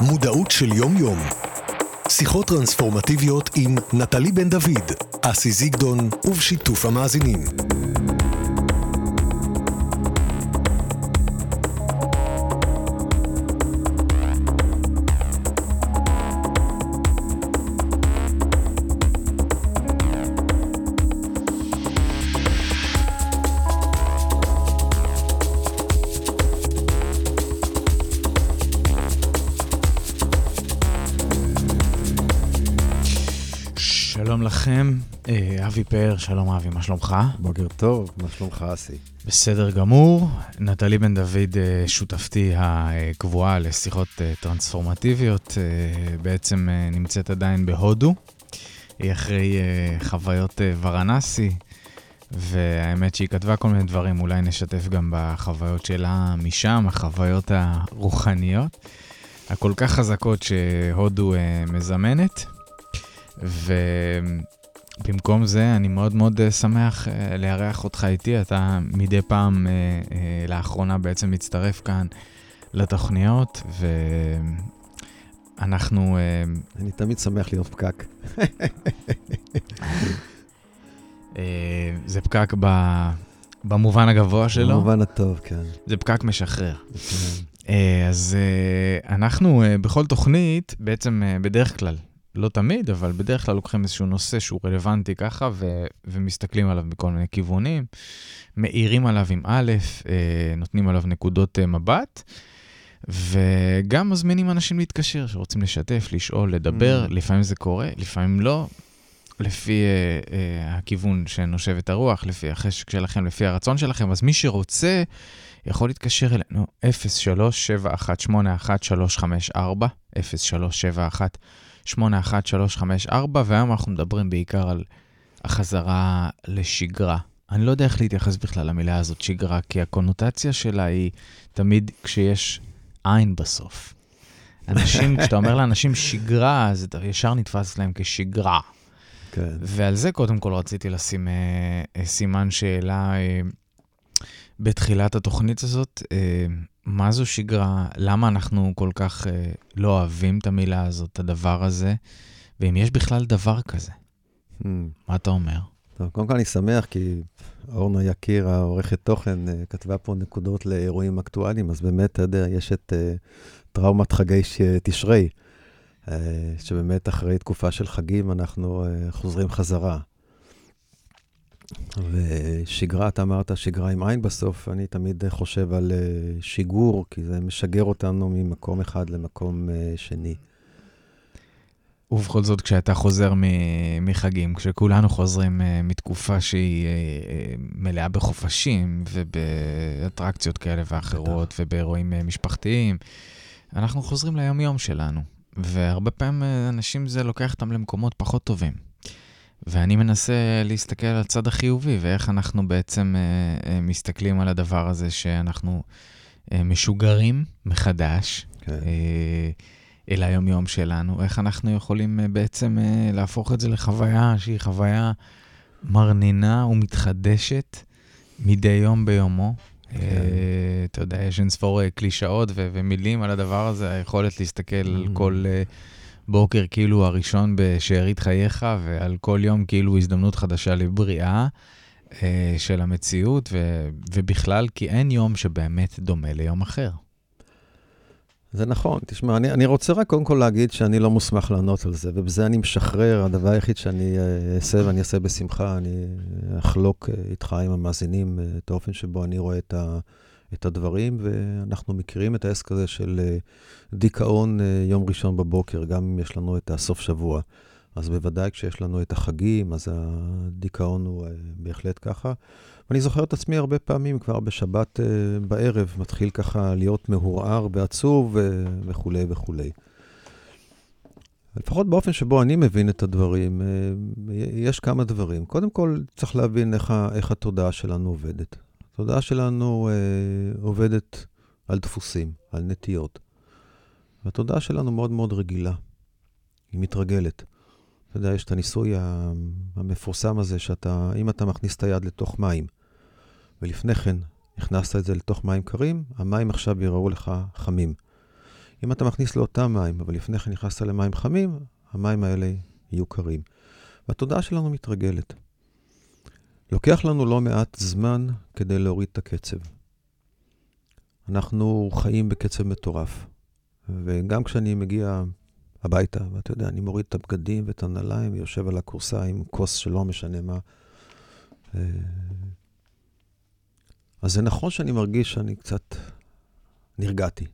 מודעות של יום-יום. שיחות טרנספורמטיביות עם נטלי בן דוד, אסי זיגדון ובשיתוף המאזינים. אבי פאר, שלום אבי, מה שלומך? בוקר טוב, מה שלומך אסי? בסדר גמור. נטלי בן דוד, אה, שותפתי הקבועה לשיחות אה, טרנספורמטיביות, בעצם נמצאת עדיין בהודו. היא אחרי חוויות ורנסי, והאמת שהיא כתבה כל מיני דברים, אולי נשתף גם בחוויות שלה משם, החוויות הרוחניות, הכל כך חזקות שהודו מזמנת. ובמקום זה, אני מאוד מאוד אה, שמח אה, לארח אותך איתי. אתה מדי פעם, אה, לאחרונה בעצם מצטרף כאן לתוכניות, ואנחנו... אני תמיד שמח להיות פקק. זה פקק ב... במובן הגבוה שלו. במובן הטוב, כן. זה פקק משחרר. כן. אז אנחנו בכל תוכנית, בעצם בדרך כלל, לא תמיד, אבל בדרך כלל לוקחים איזשהו נושא שהוא רלוונטי ככה, ו- ומסתכלים עליו מכל מיני כיוונים, מאירים עליו עם א', אה, נותנים עליו נקודות אה, מבט, וגם מזמינים אנשים להתקשר, שרוצים לשתף, לשאול, לדבר, mm. לפעמים זה קורה, לפעמים לא, לפי אה, אה, הכיוון שנושבת הרוח, לפי החשק שלכם, לפי הרצון שלכם, אז מי שרוצה... יכול להתקשר אלינו 0371813354, 0371 81354, והיום אנחנו מדברים בעיקר על החזרה לשגרה. אני לא יודע איך להתייחס בכלל למילה הזאת, שגרה, כי הקונוטציה שלה היא תמיד כשיש עין בסוף. אנשים, כשאתה אומר לאנשים שגרה, אתה ישר נתפס להם כשגרה. כן. ועל זה קודם כל רציתי לשים אה, אה, סימן שאלה אה, בתחילת התוכנית הזאת. אה, מה זו שגרה? למה אנחנו כל כך אה, לא אוהבים את המילה הזאת, את הדבר הזה? ואם יש בכלל דבר כזה, hmm. מה אתה אומר? טוב, קודם כל אני שמח, כי אורנה יקיר, העורכת תוכן, אה, כתבה פה נקודות לאירועים אקטואליים, אז באמת, אתה יודע, יש את uh, טראומת חגי תשרי, uh, שבאמת אחרי תקופה של חגים אנחנו uh, חוזרים חזרה. ושגרה, אתה אמרת שגרה עם עין בסוף, אני תמיד חושב על uh, שיגור, כי זה משגר אותנו ממקום אחד למקום uh, שני. ובכל זאת, כשאתה חוזר מחגים, כשכולנו חוזרים uh, מתקופה שהיא מלאה בחופשים ובאטרקציות כאלה ואחרות ובאירועים משפחתיים, אנחנו חוזרים ליום-יום שלנו. והרבה פעמים אנשים זה לוקח אותם למקומות פחות טובים. ואני מנסה להסתכל על הצד החיובי, ואיך אנחנו בעצם אה, אה, מסתכלים על הדבר הזה שאנחנו אה, משוגרים מחדש כן. אה, אל היומיום שלנו, איך אנחנו יכולים אה, בעצם אה, להפוך את זה לחוויה שהיא חוויה מרנינה ומתחדשת מדי יום ביומו. כן. אה, אתה יודע, יש אין ספור אה, קלישאות ומילים על הדבר הזה, היכולת להסתכל על mm-hmm. כל... בוקר כאילו הראשון בשארית חייך, ועל כל יום כאילו הזדמנות חדשה לבריאה אה, של המציאות, ו, ובכלל, כי אין יום שבאמת דומה ליום אחר. זה נכון. תשמע, אני, אני רוצה רק קודם כל להגיד שאני לא מוסמך לענות על זה, ובזה אני משחרר. הדבר היחיד שאני אה, אעשה, ואני אעשה בשמחה, אני אחלוק אה, איתך עם המאזינים אה, את האופן שבו אני רואה את, ה, את הדברים, ואנחנו מכירים את העסק הזה של דיכאון אה, יום ראשון בבוקר, גם אם יש לנו את הסוף שבוע. אז בוודאי כשיש לנו את החגים, אז הדיכאון הוא אה, בהחלט ככה. ואני זוכר את עצמי הרבה פעמים, כבר בשבת אה, בערב, מתחיל ככה להיות מהורהר ועצוב וכולי וכולי. לפחות באופן שבו אני מבין את הדברים, יש כמה דברים. קודם כל, צריך להבין איך, איך התודעה שלנו עובדת. התודעה שלנו עובדת על דפוסים, על נטיות. והתודעה שלנו מאוד מאוד רגילה. היא מתרגלת. אתה יודע, יש את הניסוי המפורסם הזה, שאתה, אם אתה מכניס את היד לתוך מים, ולפני כן הכנסת את זה לתוך מים קרים, המים עכשיו יראו לך חמים. אם אתה מכניס לאותם מים, אבל לפני כן נכנסת למים חמים, המים האלה יהיו קרים. והתודעה שלנו מתרגלת. לוקח לנו לא מעט זמן כדי להוריד את הקצב. אנחנו חיים בקצב מטורף. וגם כשאני מגיע הביתה, ואתה יודע, אני מוריד את הבגדים ואת הנעליים ויושב על הכורסה עם כוס שלא משנה מה. אה, אז זה נכון שאני מרגיש שאני קצת נרגעתי.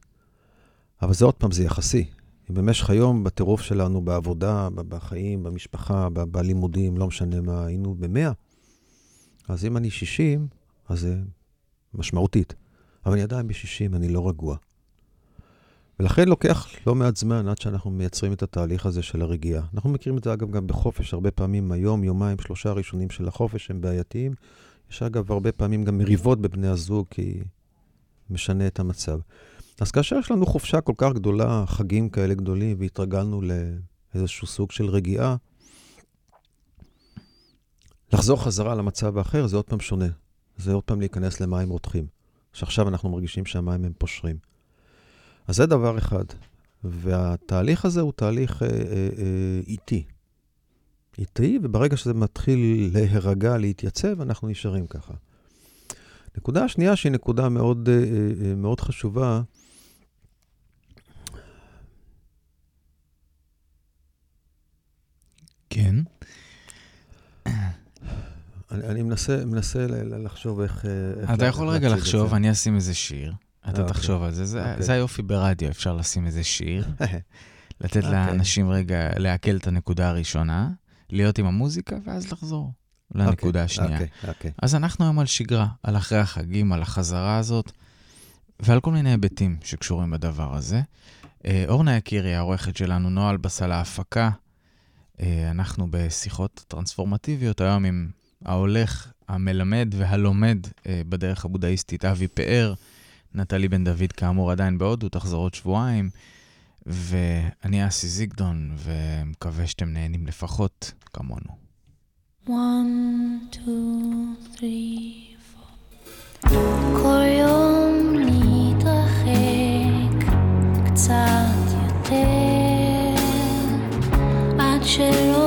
אבל זה עוד פעם, זה יחסי. אם במשך היום, בטירוף שלנו, בעבודה, בחיים, במשפחה, בלימודים, לא משנה מה, היינו במאה, אז אם אני 60, אז זה משמעותית. אבל אני עדיין ב-60, אני לא רגוע. ולכן לוקח לא מעט זמן עד שאנחנו מייצרים את התהליך הזה של הרגיעה. אנחנו מכירים את זה אגב גם בחופש, הרבה פעמים היום, יומיים, שלושה ראשונים של החופש הם בעייתיים. יש אגב הרבה פעמים גם מריבות בבני הזוג, כי משנה את המצב. אז כאשר יש לנו חופשה כל כך גדולה, חגים כאלה גדולים, והתרגלנו לאיזשהו סוג של רגיעה, לחזור חזרה למצב האחר זה עוד פעם שונה. זה עוד פעם להיכנס למים רותחים, שעכשיו אנחנו מרגישים שהמים הם פושרים. אז זה דבר אחד. והתהליך הזה הוא תהליך אה, אה, אה, איטי. איטי, וברגע שזה מתחיל להירגע, להתייצב, אנחנו נשארים ככה. נקודה שנייה, שהיא נקודה מאוד, אה, אה, מאוד חשובה, כן. אני, אני מנסה, מנסה לחשוב איך... איך אתה יכול רגע לחשוב, אני אשים איזה שיר. אתה אוקיי. תחשוב על זה. זה, okay. אוקיי. זה היופי ברדיו, אפשר לשים איזה שיר, לתת okay. אוקיי. לאנשים רגע לעכל את הנקודה הראשונה, להיות עם המוזיקה, ואז לחזור לנקודה okay. השנייה. Okay. Okay. אז אנחנו היום על שגרה, על אחרי החגים, על החזרה הזאת, ועל כל מיני היבטים שקשורים בדבר הזה. אה, אורנה יקירי, העורכת שלנו, נועה אלבסל ההפקה, אה, אנחנו בשיחות טרנספורמטיביות היום עם ההולך, המלמד והלומד אה, בדרך הבודהיסטית, אבי פאר. נטלי בן דוד, כאמור, עדיין בהודו, תחזור עוד שבועיים. ואני אסי זיגדון, ומקווה שאתם נהנים לפחות כמונו. One, two, three, four. כל יום נתרחק קצת יותר, עד שלא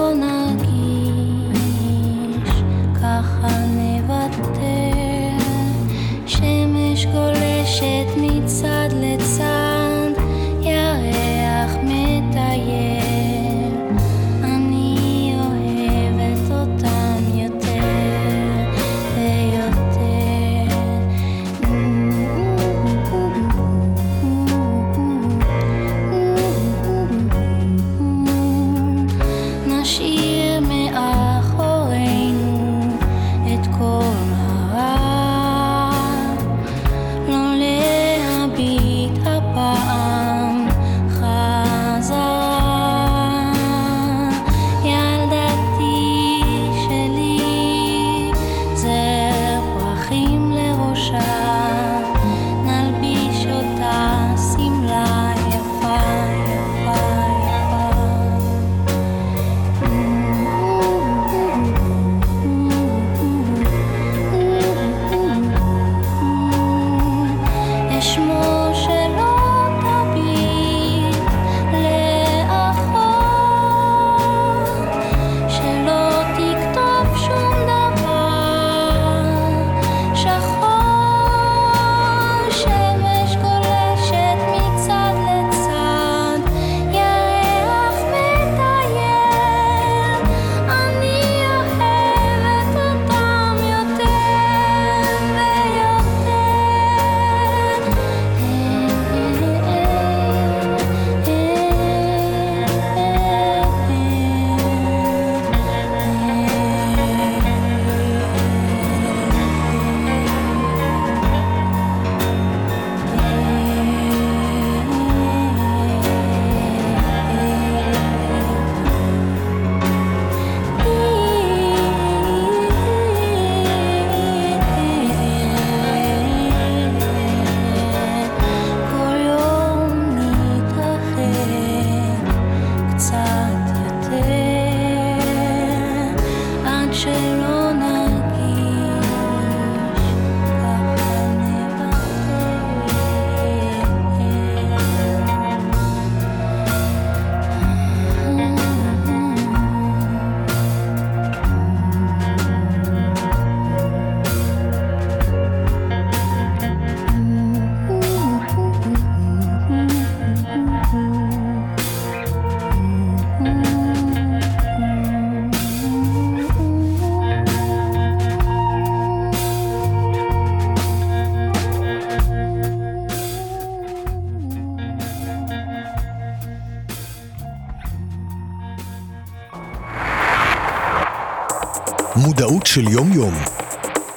של יום-יום.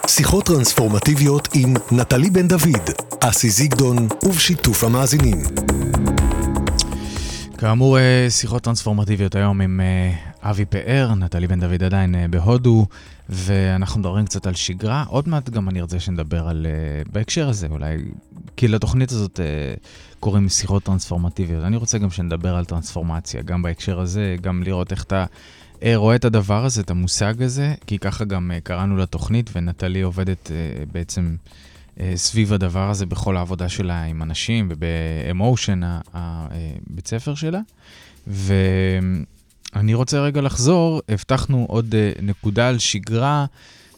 שיחות טרנספורמטיביות עם נטלי בן דוד, אסי זיגדון ובשיתוף המאזינים. כאמור, אה, שיחות טרנספורמטיביות היום עם אה, אבי פאר, נטלי בן דוד עדיין אה, בהודו, ואנחנו מדברים קצת על שגרה. עוד מעט גם אני ארצה שנדבר על, בהקשר הזה אולי, כי לתוכנית הזאת קוראים שיחות טרנספורמטיביות. אני רוצה גם שנדבר על טרנספורמציה, גם בהקשר הזה, גם לראות איך אתה רואה את הדבר הזה, את המושג הזה, כי ככה גם קראנו לתוכנית, ונטלי עובדת בעצם... אה, סביב הדבר הזה בכל העבודה שלה עם אנשים ובאמושן, הבית ספר שלה. ואני רוצה רגע לחזור, הבטחנו עוד אה, נקודה על שגרה,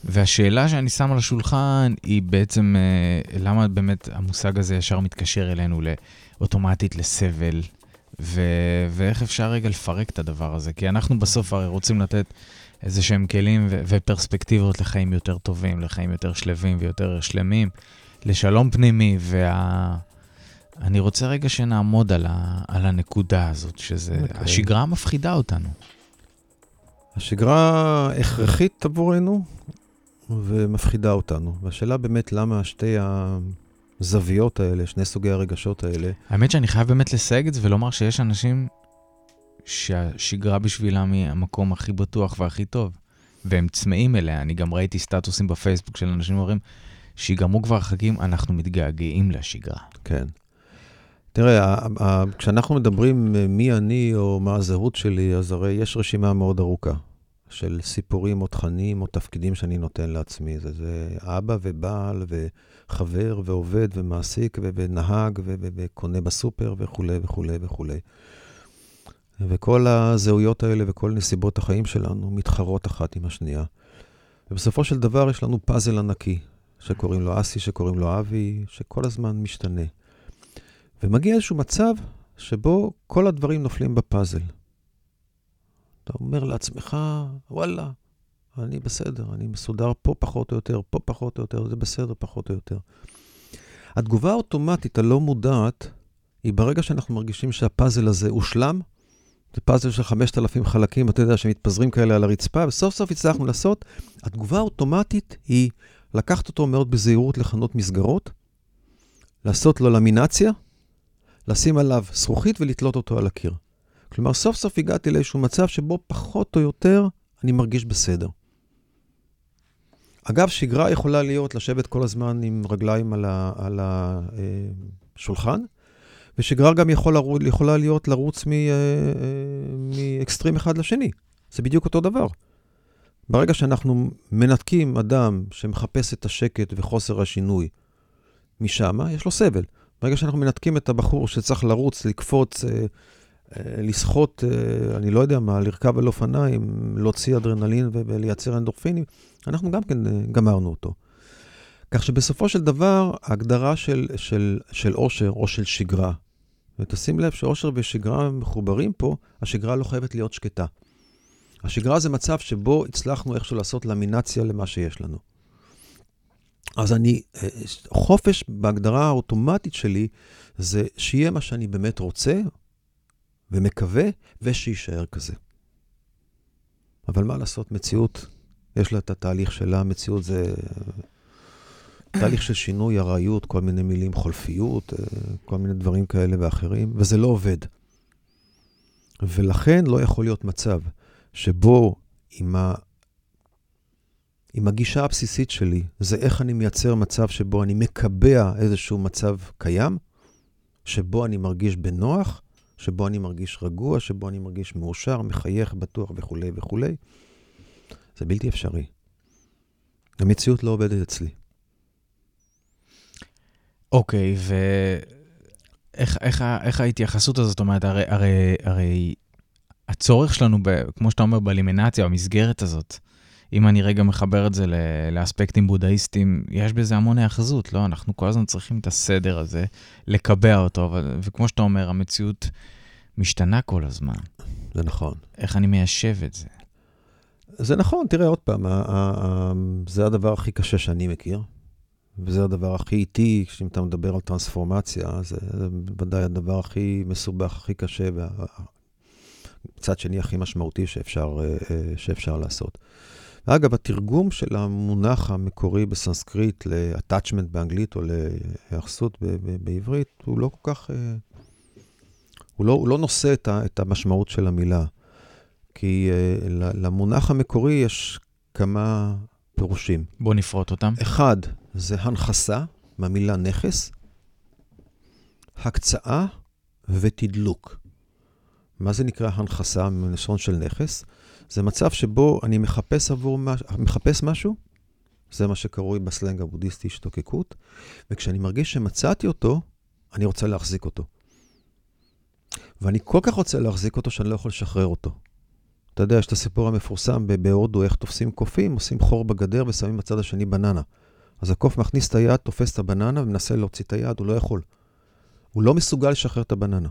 והשאלה שאני שם על השולחן היא בעצם, אה, למה באמת המושג הזה ישר מתקשר אלינו אוטומטית לסבל, ו- ואיך אפשר רגע לפרק את הדבר הזה? כי אנחנו בסוף הרי רוצים לתת איזה שהם כלים ו- ופרספקטיבות לחיים יותר טובים, לחיים יותר שלווים ויותר שלמים, לשלום פנימי, וה... אני רוצה רגע שנעמוד על, ה, על הנקודה הזאת, שזה, okay. אוקיי. השגרה מפחידה אותנו. השגרה הכרחית עבורנו ומפחידה אותנו. והשאלה באמת למה שתי הזוויות האלה, שני סוגי הרגשות האלה... האמת שאני חייב באמת לסייג את זה ולומר שיש אנשים שהשגרה בשבילם היא המקום הכי בטוח והכי טוב, והם צמאים אליה. אני גם ראיתי סטטוסים בפייסבוק של אנשים אומרים, שיגמרו כבר החגים, אנחנו מתגעגעים לשגרה. כן. תראה, כשאנחנו מדברים אה, מי אני או מה הזהות שלי, אז הרי יש רשימה מאוד ארוכה של סיפורים או תכנים או תפקידים שאני נותן לעצמי. זה, זה אבא ובעל וחבר ועובד ומעסיק ונהג וקונה בסופר וכולי וכולי וכולי. וכל הזהויות האלה וכל נסיבות החיים שלנו מתחרות אחת עם השנייה. ובסופו של דבר יש לנו פאזל ענקי, שקוראים לו אסי, שקוראים לו אבי, שכל הזמן משתנה. ומגיע איזשהו מצב שבו כל הדברים נופלים בפאזל. אתה אומר לעצמך, וואלה, אני בסדר, אני מסודר פה פחות או יותר, פה פחות או יותר, זה בסדר פחות או יותר. התגובה האוטומטית הלא מודעת היא ברגע שאנחנו מרגישים שהפאזל הזה הושלם, זה פאזל של 5,000 חלקים, אתה יודע, שמתפזרים כאלה על הרצפה, וסוף סוף הצלחנו לעשות, התגובה האוטומטית היא לקחת אותו מאוד בזהירות לכנות מסגרות, לעשות לו למינציה, לשים עליו זכוכית ולתלות אותו על הקיר. כלומר, סוף סוף הגעתי לאיזשהו מצב שבו פחות או יותר אני מרגיש בסדר. אגב, שגרה יכולה להיות לשבת כל הזמן עם רגליים על השולחן, אה, ושגרה גם יכול לרוץ, יכולה להיות לרוץ אה, אה, מאקסטרים אחד לשני. זה בדיוק אותו דבר. ברגע שאנחנו מנתקים אדם שמחפש את השקט וחוסר השינוי משם, יש לו סבל. ברגע שאנחנו מנתקים את הבחור שצריך לרוץ, לקפוץ, אה, לשחות, אני לא יודע מה, לרכב על אופניים, להוציא אדרנלין ולייצר אנדורפינים, אנחנו גם כן גמרנו אותו. כך שבסופו של דבר, ההגדרה של, של, של עושר או של שגרה ותשים לב שאושר ושגרה מחוברים פה, השגרה לא חייבת להיות שקטה. השגרה זה מצב שבו הצלחנו איכשהו לעשות למינציה למה שיש לנו. אז אני, אה, חופש בהגדרה האוטומטית שלי, זה שיהיה מה שאני באמת רוצה ומקווה, ושיישאר כזה. אבל מה לעשות, מציאות, יש לה את התהליך שלה, מציאות זה תהליך של שינוי, ארעיות, כל מיני מילים, חולפיות, אה, כל מיני דברים כאלה ואחרים, וזה לא עובד. ולכן לא יכול להיות מצב שבו עם, ה... עם הגישה הבסיסית שלי, זה איך אני מייצר מצב שבו אני מקבע איזשהו מצב קיים, שבו אני מרגיש בנוח, שבו אני מרגיש רגוע, שבו אני מרגיש מאושר, מחייך, בטוח וכולי וכולי. זה בלתי אפשרי. המציאות לא עובדת אצלי. אוקיי, ואיך איך, איך ההתייחסות הזאת, זאת אומרת, הרי, הרי, הרי הצורך שלנו, ב, כמו שאתה אומר, באלימינציה, במסגרת הזאת, אם אני רגע מחבר את זה לאספקטים בודהיסטיים, יש בזה המון היאחזות, לא? אנחנו כל הזמן צריכים את הסדר הזה, לקבע אותו, אבל, וכמו שאתה אומר, המציאות משתנה כל הזמן. זה נכון. איך אני מיישב את זה? זה נכון, תראה עוד פעם, זה הדבר הכי קשה שאני מכיר. וזה הדבר הכי איטי, כשאם אתה מדבר על טרנספורמציה, זה, זה ודאי הדבר הכי מסובך, הכי קשה, ומצד שני הכי משמעותי שאפשר, אה, אה, שאפשר לעשות. ואגב, התרגום של המונח המקורי בסנסקריט ל-attachment באנגלית או להיאחסות בעברית, הוא לא כל כך... אה, הוא לא, הוא לא נושא את, ה, את המשמעות של המילה. כי uh, למונח המקורי יש כמה פירושים. בוא נפרוט אותם. אחד, זה הנכסה, מהמילה נכס, הקצאה ותדלוק. מה זה נקרא הנכסה מלשון של נכס? זה מצב שבו אני מחפש עבור מש... מחפש משהו, זה מה שקרוי בסלנג הבודהיסטי השתוקקות, וכשאני מרגיש שמצאתי אותו, אני רוצה להחזיק אותו. ואני כל כך רוצה להחזיק אותו שאני לא יכול לשחרר אותו. אתה יודע, יש את הסיפור המפורסם בהודו, איך תופסים קופים, עושים חור בגדר ושמים בצד השני בננה. אז הקוף מכניס את היד, תופס את הבננה ומנסה להוציא את היד, הוא לא יכול. הוא לא מסוגל לשחרר את הבננה.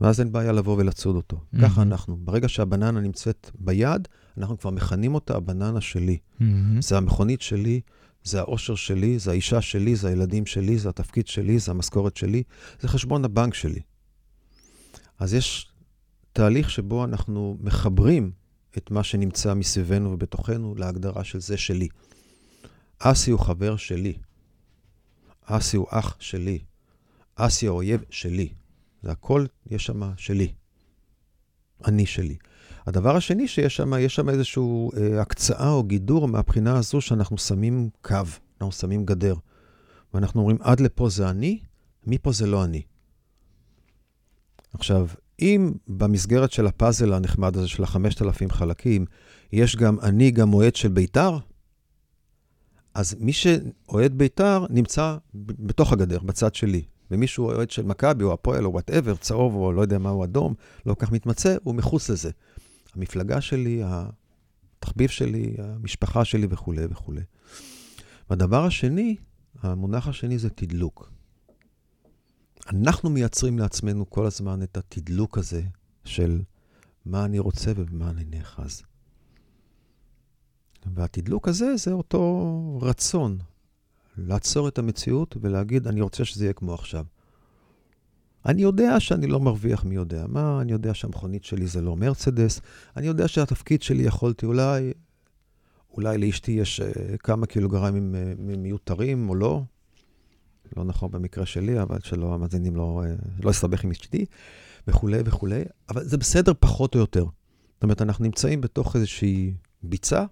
ואז אין בעיה לבוא ולצוד אותו. Mm-hmm. ככה אנחנו. ברגע שהבננה נמצאת ביד, אנחנו כבר מכנים אותה הבננה שלי. Mm-hmm. זה המכונית שלי, זה האושר שלי, זה האישה שלי, זה הילדים שלי, זה התפקיד שלי, זה המשכורת שלי, זה חשבון הבנק שלי. אז יש תהליך שבו אנחנו מחברים את מה שנמצא מסביבנו ובתוכנו להגדרה של זה שלי. אסי הוא חבר שלי. אסי הוא אח שלי. אסי האויב שלי. זה הכל, יש שם שלי. אני שלי. הדבר השני שיש שם, יש שם איזושהי אה, הקצאה או גידור מהבחינה הזו שאנחנו שמים קו, אנחנו שמים גדר. ואנחנו אומרים, עד לפה זה אני, מפה זה לא אני. עכשיו, אם במסגרת של הפאזל הנחמד הזה של החמשת אלפים חלקים, יש גם אני גם אוהד של בית"ר, אז מי שאוהד בית"ר נמצא בתוך הגדר, בצד שלי. ומי שהוא אוהד של מכבי או הפועל או whatever, צהוב או לא יודע מה הוא אדום, לא כל כך מתמצא, הוא מחוץ לזה. המפלגה שלי, התחביב שלי, המשפחה שלי וכולי וכולי. והדבר השני, המונח השני זה תדלוק. אנחנו מייצרים לעצמנו כל הזמן את התדלוק הזה של מה אני רוצה ובמה אני נאחז. והתדלוק הזה זה אותו רצון לעצור את המציאות ולהגיד, אני רוצה שזה יהיה כמו עכשיו. אני יודע שאני לא מרוויח מי יודע מה, אני יודע שהמכונית שלי זה לא מרצדס, אני יודע שהתפקיד שלי יכולתי אולי, אולי לאשתי יש uh, כמה קילוגרמים uh, מיותרים או לא, לא נכון במקרה שלי, אבל שלא המאזינים לא, uh, לא יסתבך עם אשתי, וכולי וכולי, אבל זה בסדר פחות או יותר. זאת אומרת, אנחנו נמצאים בתוך איזושהי ביצה,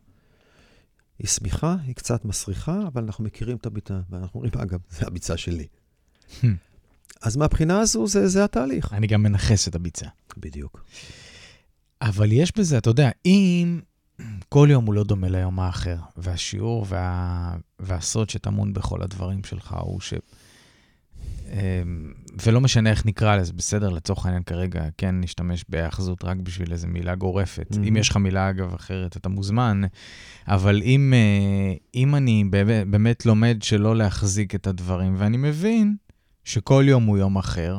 היא שמיכה, היא קצת מסריחה, אבל אנחנו מכירים את הביצה, ואנחנו אומרים, אגב, זה הביצה שלי. Hmm. אז מהבחינה הזו, זה, זה התהליך. אני גם מנכס את הביצה. בדיוק. אבל יש בזה, אתה יודע, אם כל יום הוא לא דומה ליום האחר, והשיעור וה... והסוד שטמון בכל הדברים שלך הוא ש... אמ, ולא משנה איך נקרא לזה, בסדר, לצורך העניין כרגע, כן נשתמש בהאחזות רק בשביל איזו מילה גורפת. Mm-hmm. אם יש לך מילה, אגב, אחרת, אתה מוזמן. אבל אם, אה, אם אני באמת, באמת לומד שלא להחזיק את הדברים, ואני מבין שכל יום הוא יום אחר,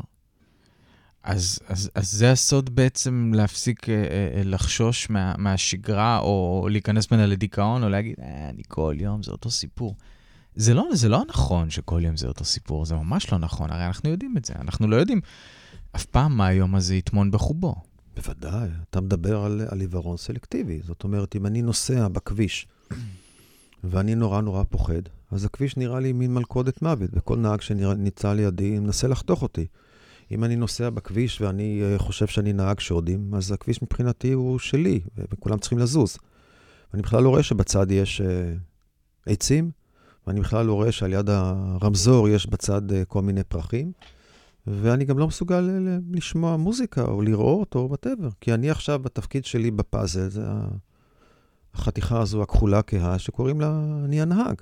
אז, אז, אז זה הסוד בעצם להפסיק אה, אה, לחשוש מה, מהשגרה, או להיכנס ממנה לדיכאון, או להגיד, אה, אני כל יום, זה אותו סיפור. זה לא, זה לא נכון שכל יום זה אותו סיפור, זה ממש לא נכון, הרי אנחנו יודעים את זה. אנחנו לא יודעים אף פעם מה היום הזה יטמון בחובו. בוודאי, אתה מדבר על, על עיוורון סלקטיבי. זאת אומרת, אם אני נוסע בכביש ואני נורא נורא פוחד, אז הכביש נראה לי מין מלכודת מוות, וכל נהג שנמצא לידי מנסה לחתוך אותי. אם אני נוסע בכביש ואני אה, חושב שאני נהג שודים, אז הכביש מבחינתי הוא שלי, וכולם צריכים לזוז. ואני בכלל לא רואה שבצד יש אה, עצים, ואני בכלל לא רואה שעל יד הרמזור יש בצד אה, כל מיני פרחים, ואני גם לא מסוגל לשמוע מוזיקה או לראות או whatever, כי אני עכשיו בתפקיד שלי בפאזל, זה החתיכה הזו הכחולה כהה, שקוראים לה אני הנהג.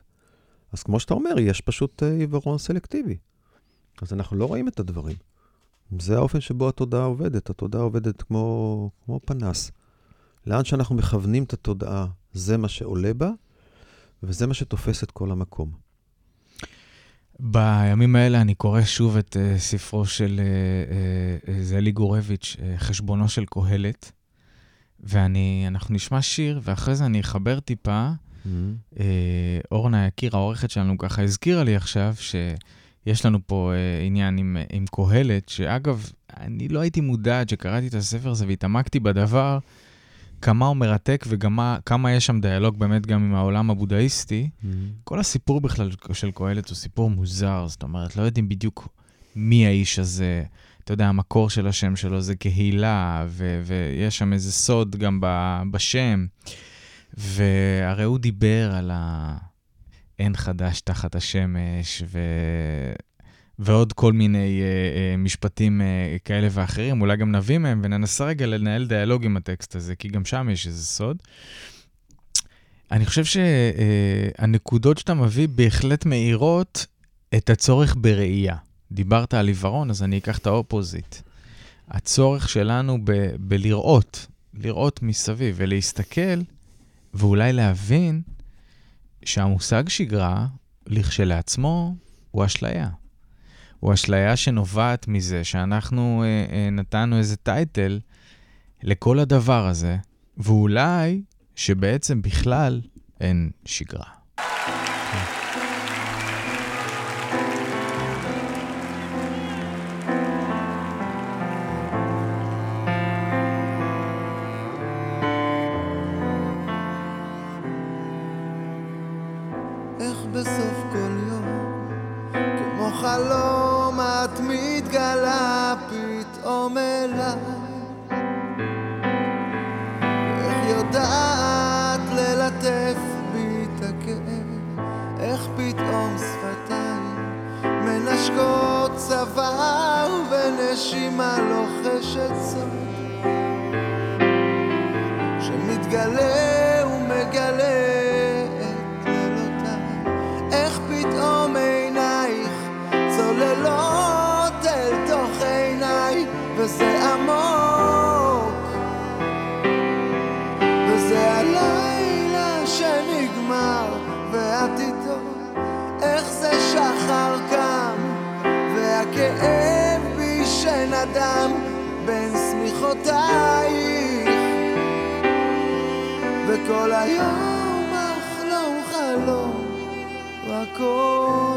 אז כמו שאתה אומר, יש פשוט עיוורון סלקטיבי. אז אנחנו לא רואים את הדברים. זה האופן שבו התודעה עובדת. התודעה עובדת כמו, כמו פנס. לאן שאנחנו מכוונים את התודעה, זה מה שעולה בה, וזה מה שתופס את כל המקום. בימים האלה אני קורא שוב את uh, ספרו של uh, uh, זלי גורביץ', uh, חשבונו של קהלת, ואנחנו נשמע שיר, ואחרי זה אני אחבר טיפה. Mm-hmm. Uh, אורנה יקיר, העורכת שלנו, ככה הזכירה לי עכשיו, ש... יש לנו פה אה, עניין עם, עם קהלת, שאגב, אני לא הייתי מודע עד שקראתי את הספר הזה והתעמקתי בדבר, כמה הוא מרתק וכמה יש שם דיאלוג באמת גם עם העולם הבודהיסטי. Mm-hmm. כל הסיפור בכלל של קהלת הוא סיפור מוזר, זאת אומרת, לא יודעים בדיוק מי האיש הזה. אתה יודע, המקור של השם שלו זה קהילה, ו- ויש שם איזה סוד גם ב- בשם. והרי הוא דיבר על ה... אין חדש תחת השמש, ו... ועוד כל מיני uh, uh, משפטים uh, כאלה ואחרים, אולי גם נביא מהם, וננסה רגע לנהל דיאלוג עם הטקסט הזה, כי גם שם יש איזה סוד. אני חושב שהנקודות uh, שאתה מביא בהחלט מאירות את הצורך בראייה. דיברת על עיוורון, אז אני אקח את האופוזיט. הצורך שלנו ב- בלראות, לראות מסביב ולהסתכל, ואולי להבין שהמושג שגרה, לכשלעצמו, הוא אשליה. הוא אשליה שנובעת מזה שאנחנו אה, אה, נתנו איזה טייטל לכל הדבר הזה, ואולי שבעצם בכלל אין שגרה. איך בסוף כל יום, כמו חלום את מתגלה פתאום אליי. איך יודעת ללטף בי את הכאב, איך פתאום שפתיים מנשקות צוואר ונשימה לוחשת סוף. אדם בין שמיכותייך. וכל היום אך לא חלום רק הכל...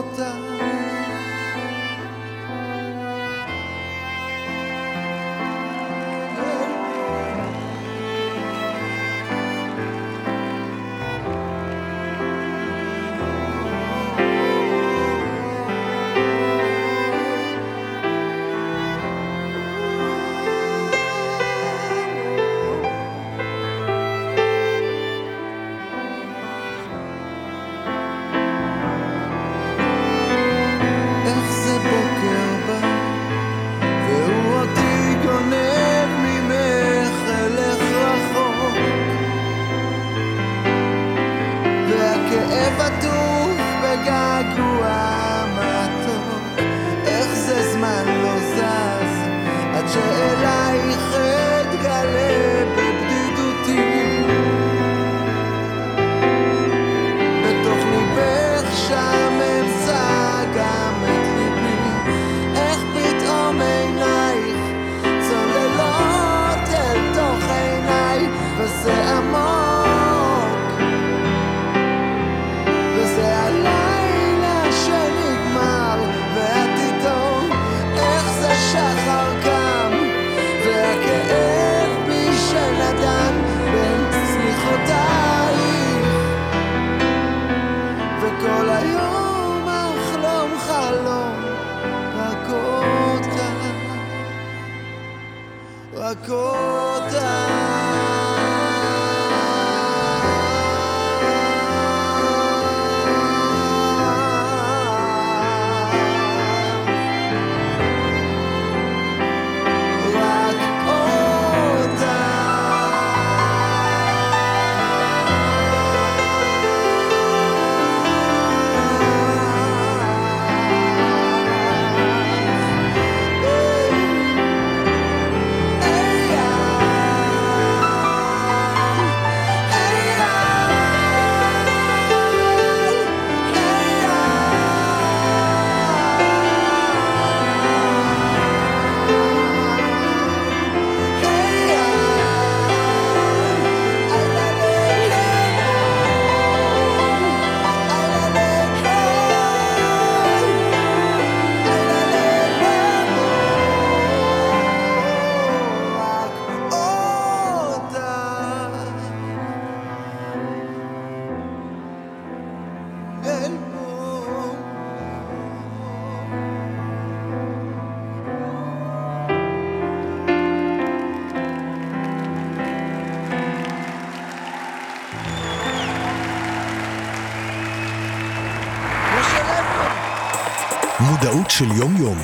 מודעות של יום-יום.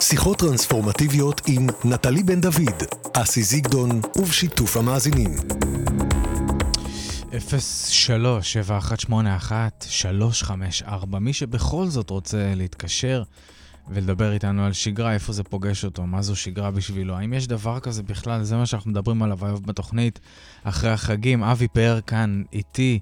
שיחות טרנספורמטיביות עם נטלי בן דוד, אסי זיגדון ובשיתוף המאזינים. 03-7181-354, מי שבכל זאת רוצה להתקשר ולדבר איתנו על שגרה, איפה זה פוגש אותו, מה זו שגרה בשבילו, האם יש דבר כזה בכלל, זה מה שאנחנו מדברים עליו היום בתוכנית, אחרי החגים. אבי פאר כאן איתי,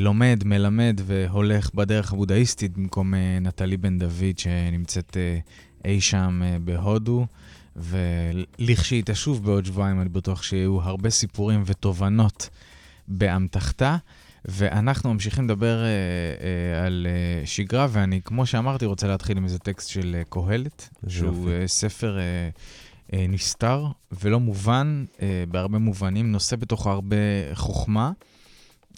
לומד, מלמד והולך בדרך הבודהיסטית במקום אה, נטלי בן דוד שנמצאת אה, אי שם בהודו. ולכשהיא תשוב בעוד שבועיים, אני בטוח שיהיו הרבה סיפורים ותובנות באמתחתה. ואנחנו ממשיכים לדבר אה, אה, על אה, שגרה, ואני, כמו שאמרתי, רוצה להתחיל עם איזה טקסט של אה, קהלת, שהוא אה, ספר אה, אה, נסתר ולא מובן, אה, בהרבה מובנים, נושא בתוכו הרבה חוכמה.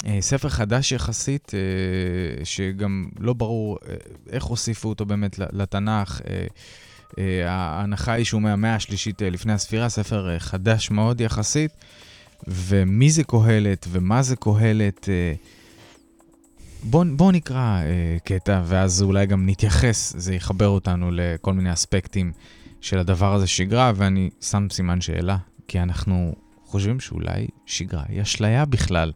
אה, ספר חדש יחסית, אה, שגם לא ברור אה, איך הוסיפו אותו באמת לתנ"ך. ההנחה היא שהוא מהמאה השלישית לפני הספירה, ספר חדש מאוד יחסית. ומי זה קהלת, ומה זה קהלת. בואו בוא נקרא קטע, ואז אולי גם נתייחס, זה יחבר אותנו לכל מיני אספקטים של הדבר הזה שגרה, ואני שם סימן שאלה, כי אנחנו חושבים שאולי שגרה היא אשליה בכלל.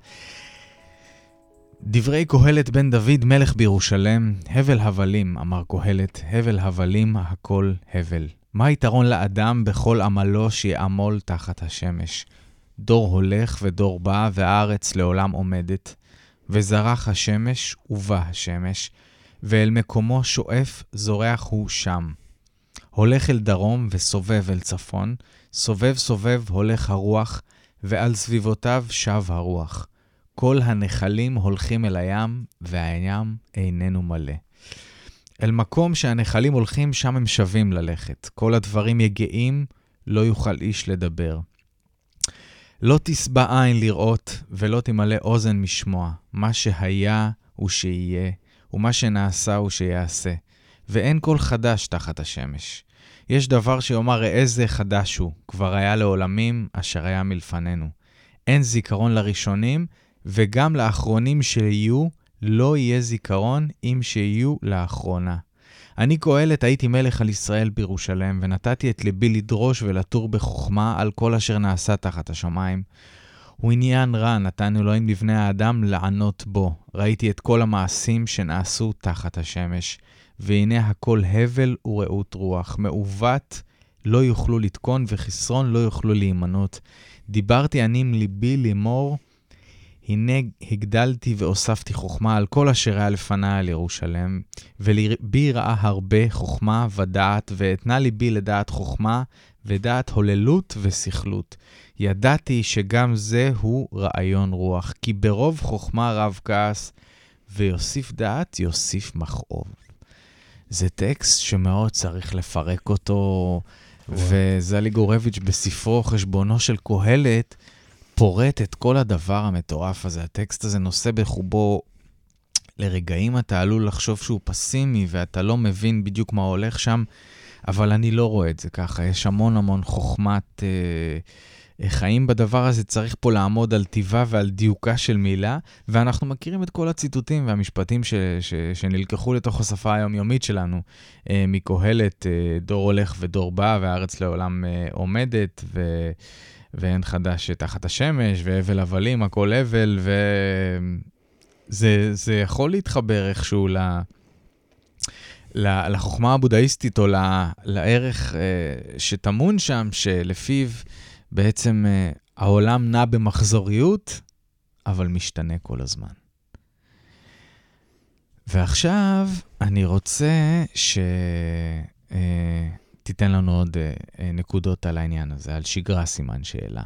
דברי קהלת בן דוד, מלך בירושלם, הבל הבלים, אמר קהלת, הבל הבלים הכל הבל. מה היתרון לאדם בכל עמלו שיעמול תחת השמש? דור הולך ודור בא, והארץ לעולם עומדת. וזרח השמש ובא השמש, ואל מקומו שואף זורח הוא שם. הולך אל דרום וסובב אל צפון, סובב סובב הולך הרוח, ועל סביבותיו שב הרוח. כל הנחלים הולכים אל הים, והים איננו מלא. אל מקום שהנחלים הולכים, שם הם שווים ללכת. כל הדברים יגעים, לא יוכל איש לדבר. לא תשבע עין לראות, ולא תמלא אוזן משמוע. מה שהיה הוא שיהיה, ומה שנעשה הוא שיעשה. ואין כל חדש תחת השמש. יש דבר שיאמר ראה זה חדש הוא, כבר היה לעולמים אשר היה מלפנינו. אין זיכרון לראשונים, וגם לאחרונים שיהיו, לא יהיה זיכרון אם שיהיו לאחרונה. אני קהלת הייתי מלך על ישראל בירושלם, ונתתי את ליבי לדרוש ולתור בחוכמה על כל אשר נעשה תחת השמיים. הוא עניין רע נתן אלוהים לבני האדם לענות בו. ראיתי את כל המעשים שנעשו תחת השמש, והנה הכל הבל ורעות רוח. מעוות לא יוכלו לתקון, וחסרון לא יוכלו להימנות. דיברתי אני עם ליבי לאמור, הנה הגדלתי והוספתי חוכמה על כל אשר היה לפניי על ירושלם, ולבי ראה הרבה חוכמה ודעת, ואתנה ליבי לדעת חוכמה, ודעת הוללות וסכלות. ידעתי שגם זה הוא רעיון רוח, כי ברוב חוכמה רב כעס, ויוסיף דעת יוסיף מכאוב. זה טקסט שמאוד צריך לפרק אותו, וזלי גורביץ' בספרו חשבונו של קהלת, פורט את כל הדבר המטורף הזה. הטקסט הזה נושא בחובו, לרגעים אתה עלול לחשוב שהוא פסימי ואתה לא מבין בדיוק מה הולך שם, אבל אני לא רואה את זה ככה. יש המון המון חוכמת אה, חיים בדבר הזה. צריך פה לעמוד על טיבה ועל דיוקה של מילה, ואנחנו מכירים את כל הציטוטים והמשפטים ש, ש, שנלקחו לתוך השפה היומיומית שלנו, אה, מקהלת, אה, דור הולך ודור בא, והארץ לעולם אה, עומדת, ו... ואין חדש תחת השמש, והבל הבלים, הכל הבל, וזה יכול להתחבר איכשהו ל... לחוכמה הבודהיסטית או לערך אה, שטמון שם, שלפיו בעצם אה, העולם נע במחזוריות, אבל משתנה כל הזמן. ועכשיו אני רוצה ש... אה, תיתן לנו עוד אה, אה, נקודות על העניין הזה, על שגרה סימן שאלה.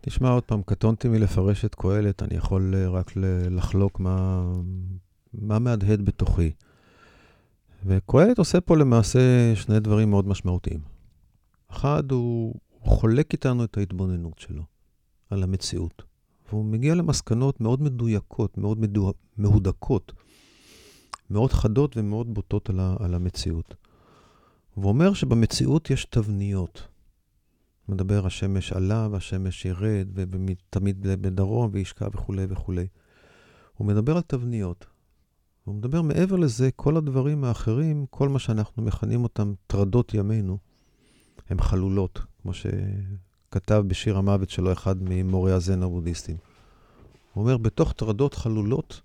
תשמע, עוד פעם, קטונתי מלפרש את קהלת, אני יכול אה, רק לחלוק מה, מה מהדהד בתוכי. וקהלת עושה פה למעשה שני דברים מאוד משמעותיים. אחד, הוא, חולק איתנו את ההתבוננות שלו על המציאות, והוא מגיע למסקנות מאוד מדויקות, מאוד מדו, מהודקות, מאוד חדות ומאוד בוטות על, ה, על המציאות. ואומר שבמציאות יש תבניות. מדבר השמש עלה והשמש ירד, ותמיד בדרום וישקע וכולי וכולי. הוא מדבר על תבניות. הוא מדבר מעבר לזה, כל הדברים האחרים, כל מה שאנחנו מכנים אותם טרדות ימינו, הם חלולות, כמו שכתב בשיר המוות שלו אחד ממורי הזן הבודהיסטים. הוא אומר, בתוך טרדות חלולות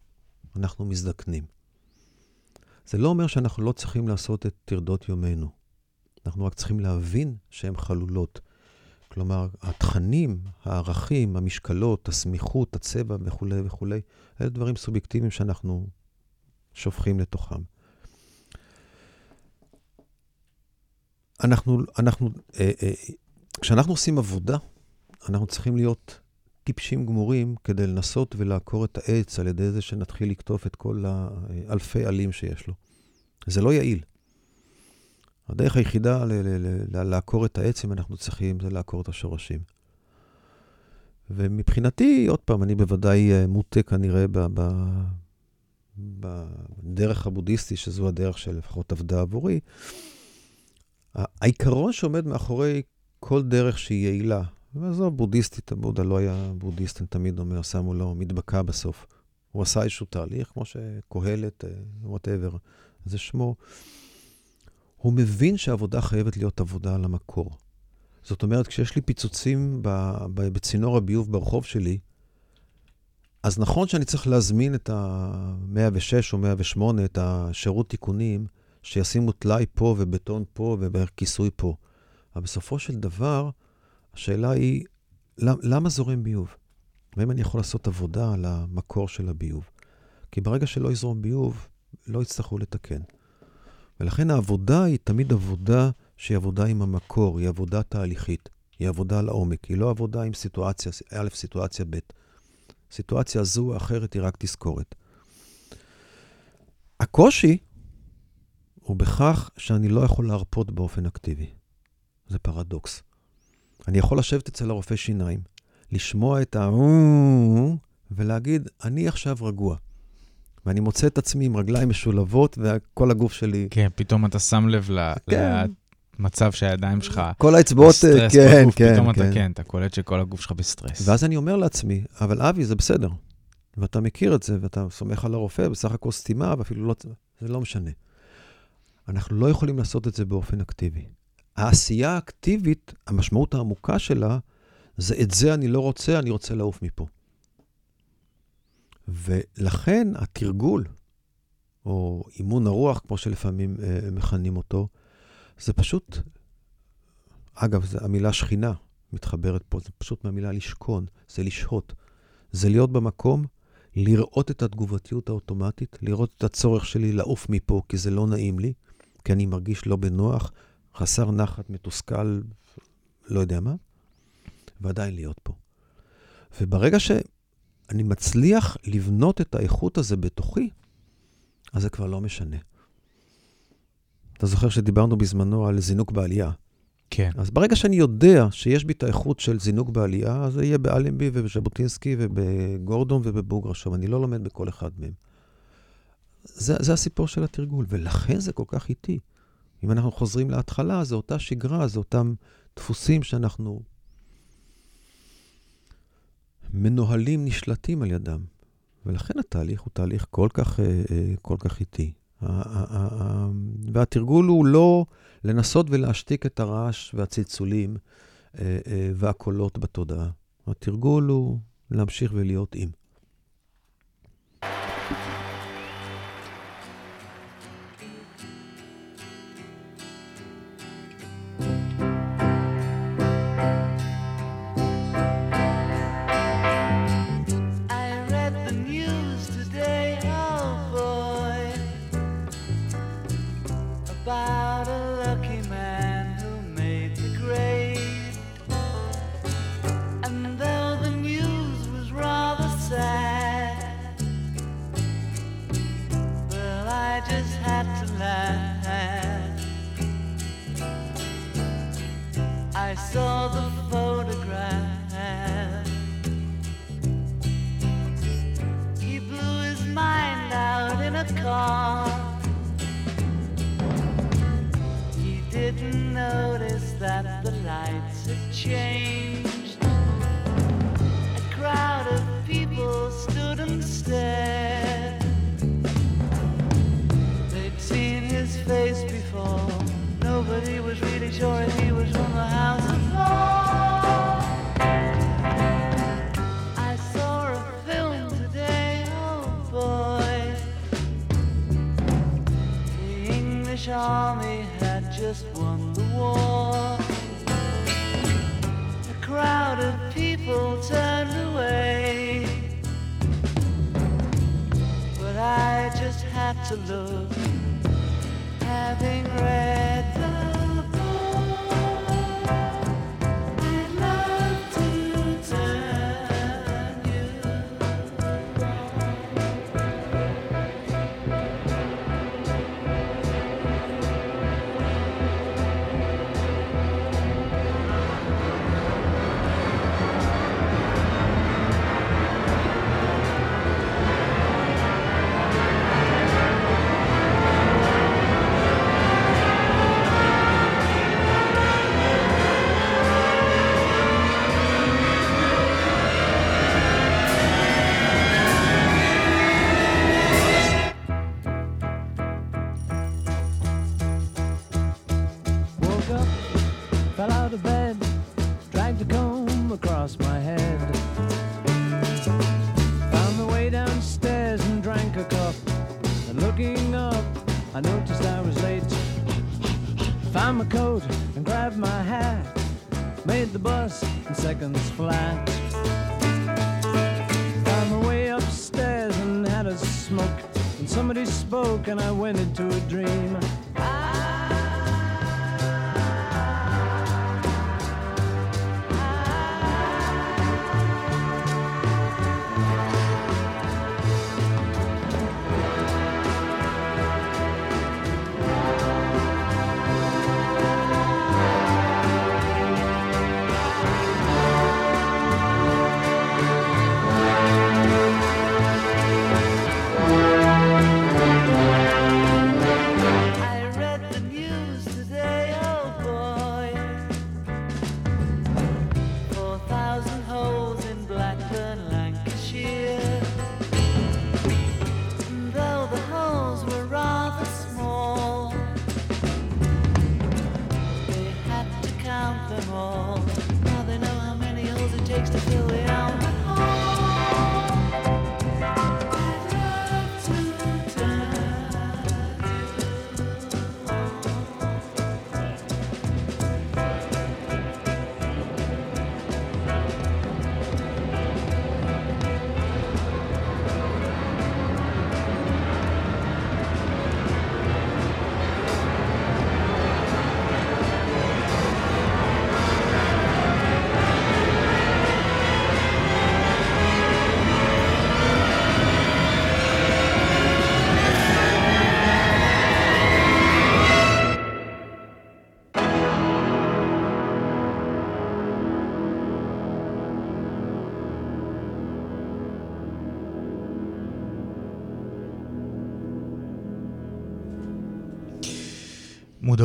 אנחנו מזדקנים. זה לא אומר שאנחנו לא צריכים לעשות את טרדות יומנו. אנחנו רק צריכים להבין שהן חלולות. כלומר, התכנים, הערכים, המשקלות, הסמיכות, הצבע וכולי וכולי, אלה דברים סובייקטיביים שאנחנו שופכים לתוכם. אנחנו, אנחנו, אה, אה, כשאנחנו עושים עבודה, אנחנו צריכים להיות טיפשים גמורים כדי לנסות ולעקור את העץ על ידי זה שנתחיל לקטוף את כל האלפי עלים שיש לו. זה לא יעיל. הדרך היחידה לעקור את העץ, אם אנחנו צריכים, זה לעקור את השורשים. ומבחינתי, עוד פעם, אני בוודאי אה, מוטה כנראה בדרך הבודהיסטי, שזו הדרך שלפחות עבדה עבורי. העיקרון שעומד מאחורי כל דרך שהיא יעילה, ועזוב, בודהיסטית, הבודה לא היה בודהיסט, אני תמיד אומר, שמו לו מדבקה בסוף. הוא עשה איזשהו תהליך, כמו שקהלת, וואטאבר, זה שמו. הוא מבין שעבודה חייבת להיות עבודה על המקור. זאת אומרת, כשיש לי פיצוצים בצינור הביוב ברחוב שלי, אז נכון שאני צריך להזמין את ה-106 או 108, את השירות תיקונים, שישימו טלאי פה ובטון פה וכיסוי פה. אבל בסופו של דבר, השאלה היא, למה זורם ביוב? והאם אני יכול לעשות עבודה על המקור של הביוב? כי ברגע שלא יזרום ביוב, לא יצטרכו לתקן. ולכן העבודה היא תמיד עבודה שהיא עבודה עם המקור, היא עבודה תהליכית, היא עבודה על העומק, היא לא עבודה עם סיטואציה א', סיטואציה ב'. סיטואציה זו או אחרת היא רק תזכורת. הקושי הוא בכך שאני לא יכול להרפות באופן אקטיבי. זה פרדוקס. אני יכול לשבת אצל הרופא שיניים, לשמוע את ה... ולהגיד, אני עכשיו רגוע. ואני מוצא את עצמי עם רגליים משולבות וכל הגוף שלי... כן, פתאום אתה שם לב כן. למצב שהידיים שלך... כל האצבעות, כן, בגוף, כן, פתאום כן. אתה כן, אתה קולט שכל הגוף שלך בסטרס. ואז אני אומר לעצמי, אבל אבי, זה בסדר. ואתה מכיר את זה, ואתה סומך על הרופא, בסך הכל סתימה, ואפילו לא... זה לא משנה. אנחנו לא יכולים לעשות את זה באופן אקטיבי. העשייה האקטיבית, המשמעות העמוקה שלה, זה את זה אני לא רוצה, אני רוצה לעוף מפה. ולכן התרגול, או אימון הרוח, כמו שלפעמים אה, מכנים אותו, זה פשוט, אגב, זה המילה שכינה מתחברת פה, זה פשוט מהמילה לשכון, זה לשהות. זה להיות במקום, לראות את התגובתיות האוטומטית, לראות את הצורך שלי לעוף מפה, כי זה לא נעים לי, כי אני מרגיש לא בנוח, חסר נחת, מתוסכל, לא יודע מה, ועדיין להיות פה. וברגע שאני מצליח לבנות את האיכות הזה בתוכי, אז זה כבר לא משנה. אתה זוכר שדיברנו בזמנו על זינוק בעלייה. כן. אז ברגע שאני יודע שיש בי את האיכות של זינוק בעלייה, אז זה יהיה באלנבי ובז'בוטינסקי ובגורדון ובבוגרשוב. אני לא לומד בכל אחד מהם. זה, זה הסיפור של התרגול, ולכן זה כל כך איטי. אם אנחנו חוזרים להתחלה, זו אותה שגרה, זה אותם דפוסים שאנחנו מנוהלים, נשלטים על ידם. ולכן התהליך הוא תהליך כל כך, אה, אה, כל כך איטי. והתרגול הוא לא לנסות ולהשתיק את הרעש והצלצולים אה, והקולות בתודעה. התרגול הוא להמשיך ולהיות עם. Bus in seconds flat. Found my way upstairs and had a smoke. And somebody spoke and I went into a dream.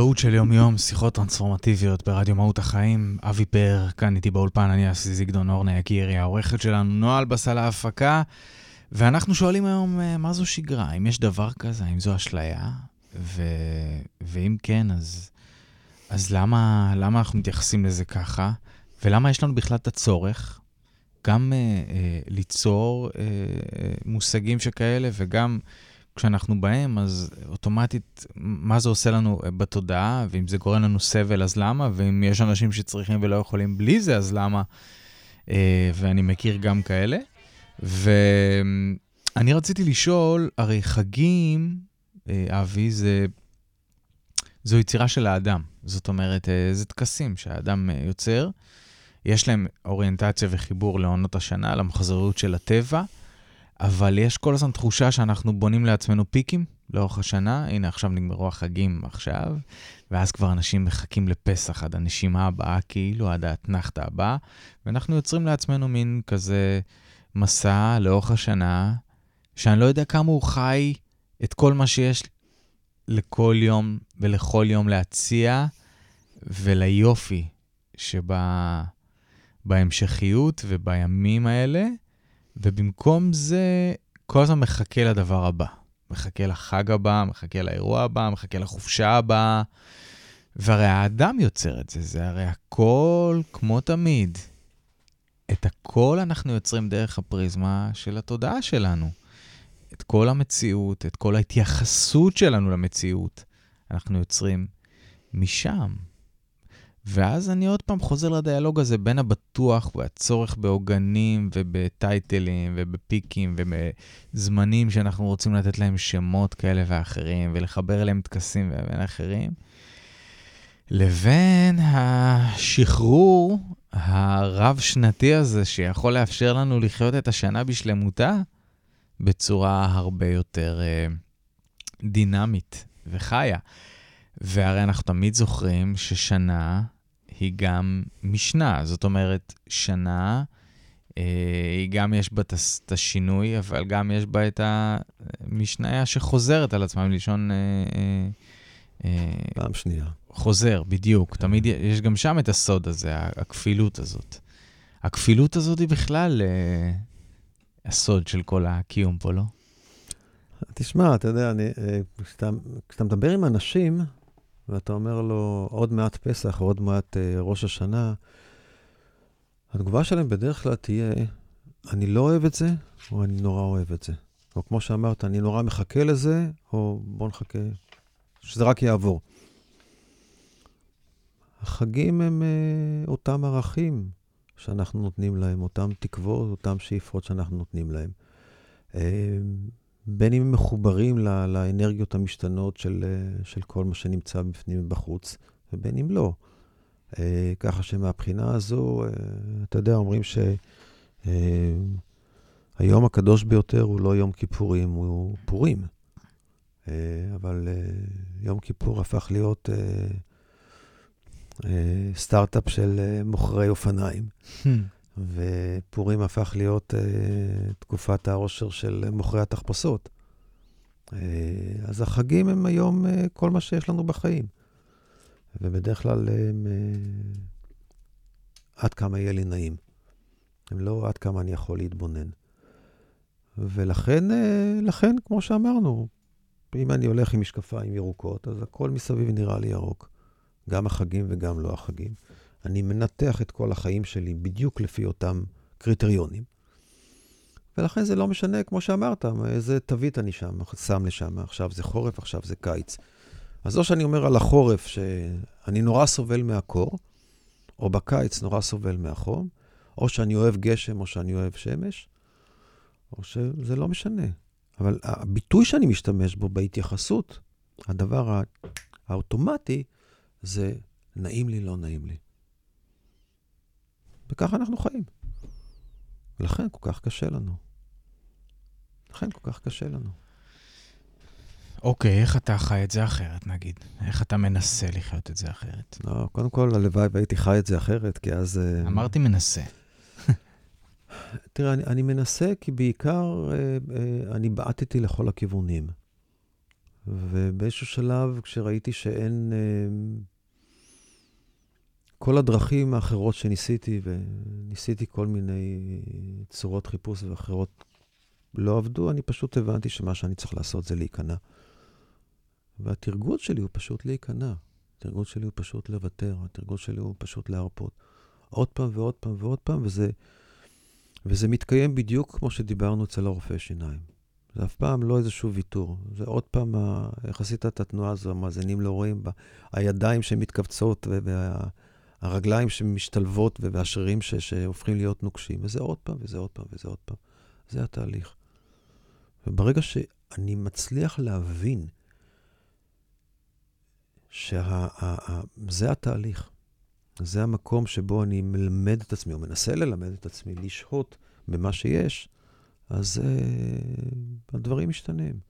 מודעות של יום-יום, שיחות טרנספורמטיביות ברדיו מהות החיים. אבי פאר, כאן איתי באולפן, אני אסי זיגדון אורנה יקירי, העורכת שלנו, נועה אלבסל ההפקה. ואנחנו שואלים היום, אה, מה זו שגרה? האם יש דבר כזה? האם זו אשליה? ו... ואם כן, אז, אז למה, למה אנחנו מתייחסים לזה ככה? ולמה יש לנו בכלל את הצורך גם אה, אה, ליצור אה, אה, מושגים שכאלה, וגם כשאנחנו בהם, אז אוטומטית, מה זה עושה לנו בתודעה, ואם זה גורם לנו סבל, אז למה? ואם יש אנשים שצריכים ולא יכולים בלי זה, אז למה? אה, ואני מכיר גם כאלה. ואני רציתי לשאול, הרי חגים, אה, אבי, זה... זו יצירה של האדם. זאת אומרת, אה, זה טקסים שהאדם אה, יוצר. יש להם אוריינטציה וחיבור לעונות השנה, למחזוריות של הטבע, אבל יש כל הזמן תחושה שאנחנו בונים לעצמנו פיקים לאורך השנה. הנה, עכשיו נגמרו החגים עכשיו, ואז כבר אנשים מחכים לפסח עד הנשימה הבאה, כאילו עד האתנחתא הבאה, ואנחנו יוצרים לעצמנו מין כזה מסע לאורך השנה, שאני לא יודע כמה הוא חי את כל מה שיש לכל יום ולכל יום להציע, וליופי שבה... בהמשכיות ובימים האלה, ובמקום זה, כל הזמן מחכה לדבר הבא. מחכה לחג הבא, מחכה לאירוע הבא, מחכה לחופשה הבאה, והרי האדם יוצר את זה, זה הרי הכל כמו תמיד. את הכל אנחנו יוצרים דרך הפריזמה של התודעה שלנו. את כל המציאות, את כל ההתייחסות שלנו למציאות, אנחנו יוצרים משם. ואז אני עוד פעם חוזר לדיאלוג הזה בין הבטוח והצורך בעוגנים ובטייטלים ובפיקים ובזמנים שאנחנו רוצים לתת להם שמות כאלה ואחרים ולחבר אליהם טקסים ואחרים, לבין השחרור הרב-שנתי הזה שיכול לאפשר לנו לחיות את השנה בשלמותה בצורה הרבה יותר uh, דינמית וחיה. והרי אנחנו תמיד זוכרים ששנה היא גם משנה. זאת אומרת, שנה, אה, היא גם יש בה את השינוי, אבל גם יש בה את המשניה שחוזרת על עצמה, מלשון... אה, אה, פעם שנייה. חוזר, בדיוק. תמיד יש גם שם את הסוד הזה, הכפילות הזאת. הכפילות הזאת היא בכלל אה, הסוד של כל הקיום פה, לא? תשמע, אתה יודע, אני, כשאתה, כשאתה מדבר עם אנשים, ואתה אומר לו, עוד מעט פסח, עוד מעט uh, ראש השנה, התגובה שלהם בדרך כלל תהיה, אני לא אוהב את זה, או אני נורא אוהב את זה. או כמו שאמרת, אני נורא מחכה לזה, או בוא נחכה, שזה רק יעבור. החגים הם uh, אותם ערכים שאנחנו נותנים להם, אותם תקוות, אותם שאיפות שאנחנו נותנים להם. Uh, בין אם הם מחוברים ל- לאנרגיות המשתנות של, אה, של כל מה שנמצא בפנים ובחוץ, ובין אם לא. אה, ככה שמבחינה הזו, אה, אתה יודע, אומרים שהיום הקדוש ביותר הוא לא יום כיפורים, הוא פורים. אבל יום כיפור הפך להיות סטארט-אפ של מוכרי אופניים. ופורים הפך להיות uh, תקופת העושר של מוכרי התחפושות. Uh, אז החגים הם היום uh, כל מה שיש לנו בחיים. ובדרך כלל הם uh, עד כמה יהיה לי נעים. הם לא עד כמה אני יכול להתבונן. ולכן, uh, לכן, כמו שאמרנו, אם אני הולך עם משקפיים ירוקות, אז הכל מסביב נראה לי ירוק. גם החגים וגם לא החגים. אני מנתח את כל החיים שלי בדיוק לפי אותם קריטריונים. ולכן זה לא משנה, כמו שאמרת, איזה תווית אני שם, שם לשם. עכשיו זה חורף, עכשיו זה קיץ. אז או שאני אומר על החורף שאני נורא סובל מהקור, או בקיץ נורא סובל מהחום, או שאני אוהב גשם או שאני אוהב שמש, או שזה לא משנה. אבל הביטוי שאני משתמש בו בהתייחסות, הדבר האוטומטי, זה נעים לי, לא נעים לי. וככה אנחנו חיים. ולכן כל כך קשה לנו. לכן כל כך קשה לנו. אוקיי, איך אתה חי את זה אחרת, נגיד? איך אתה מנסה לחיות את זה אחרת? לא, קודם כל, הלוואי והייתי חי את זה אחרת, כי אז... אה, אמרתי מנסה. תראה, אני, אני מנסה כי בעיקר אה, אה, אני בעטתי לכל הכיוונים. ובאיזשהו שלב, כשראיתי שאין... אה, כל הדרכים האחרות שניסיתי, וניסיתי כל מיני צורות חיפוש ואחרות, לא עבדו, אני פשוט הבנתי שמה שאני צריך לעשות זה להיכנע. והתרגול שלי הוא פשוט להיכנע. התרגול שלי הוא פשוט לוותר, התרגול שלי הוא פשוט להרפות. עוד פעם ועוד פעם ועוד פעם, וזה, וזה מתקיים בדיוק כמו שדיברנו אצל הרופא שיניים. זה אף פעם לא איזשהו ויתור. זה עוד פעם, איך עשית את התנועה הזו, המאזינים לא רואים, הידיים שמתכווצות, וה... הרגליים שמשתלבות והשרירים שהופכים להיות נוקשים, וזה עוד פעם, וזה עוד פעם, וזה עוד פעם. זה התהליך. וברגע שאני מצליח להבין שזה התהליך, זה המקום שבו אני מלמד את עצמי, או מנסה ללמד את עצמי, לשהות במה שיש, אז uh, הדברים משתנים.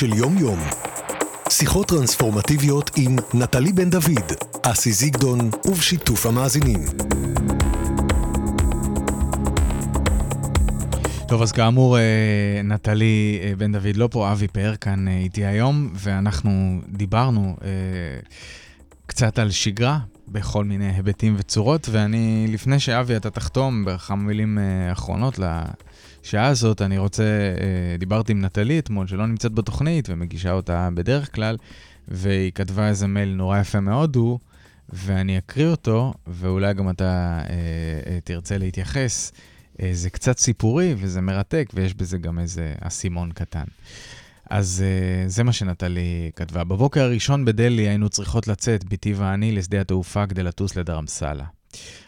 של יום-יום. שיחות טרנספורמטיביות עם נטלי בן דוד, אסי זיגדון ובשיתוף המאזינים. טוב, אז כאמור, אה, נטלי אה, בן דוד לא פה, אבי פאר כאן אה, איתי היום, ואנחנו דיברנו קצת על שגרה בכל מיני היבטים וצורות, ואני, לפני שאבי אתה תחתום בכמה מילים אחרונות לשעה הזאת, אני רוצה, אה, דיברתי עם נטלי אתמול, שלא נמצאת בתוכנית ומגישה אותה בדרך כלל, והיא כתבה איזה מייל נורא יפה מהודו, ואני אקריא אותו, ואולי גם אתה אה, אה, תרצה להתייחס. אה, זה קצת סיפורי וזה מרתק, ויש בזה גם איזה אסימון קטן. אז uh, זה מה שנטלי כתבה. בבוקר הראשון בדלהי היינו צריכות לצאת, בתי ואני, לשדה התעופה כדי לטוס לדרמסלה.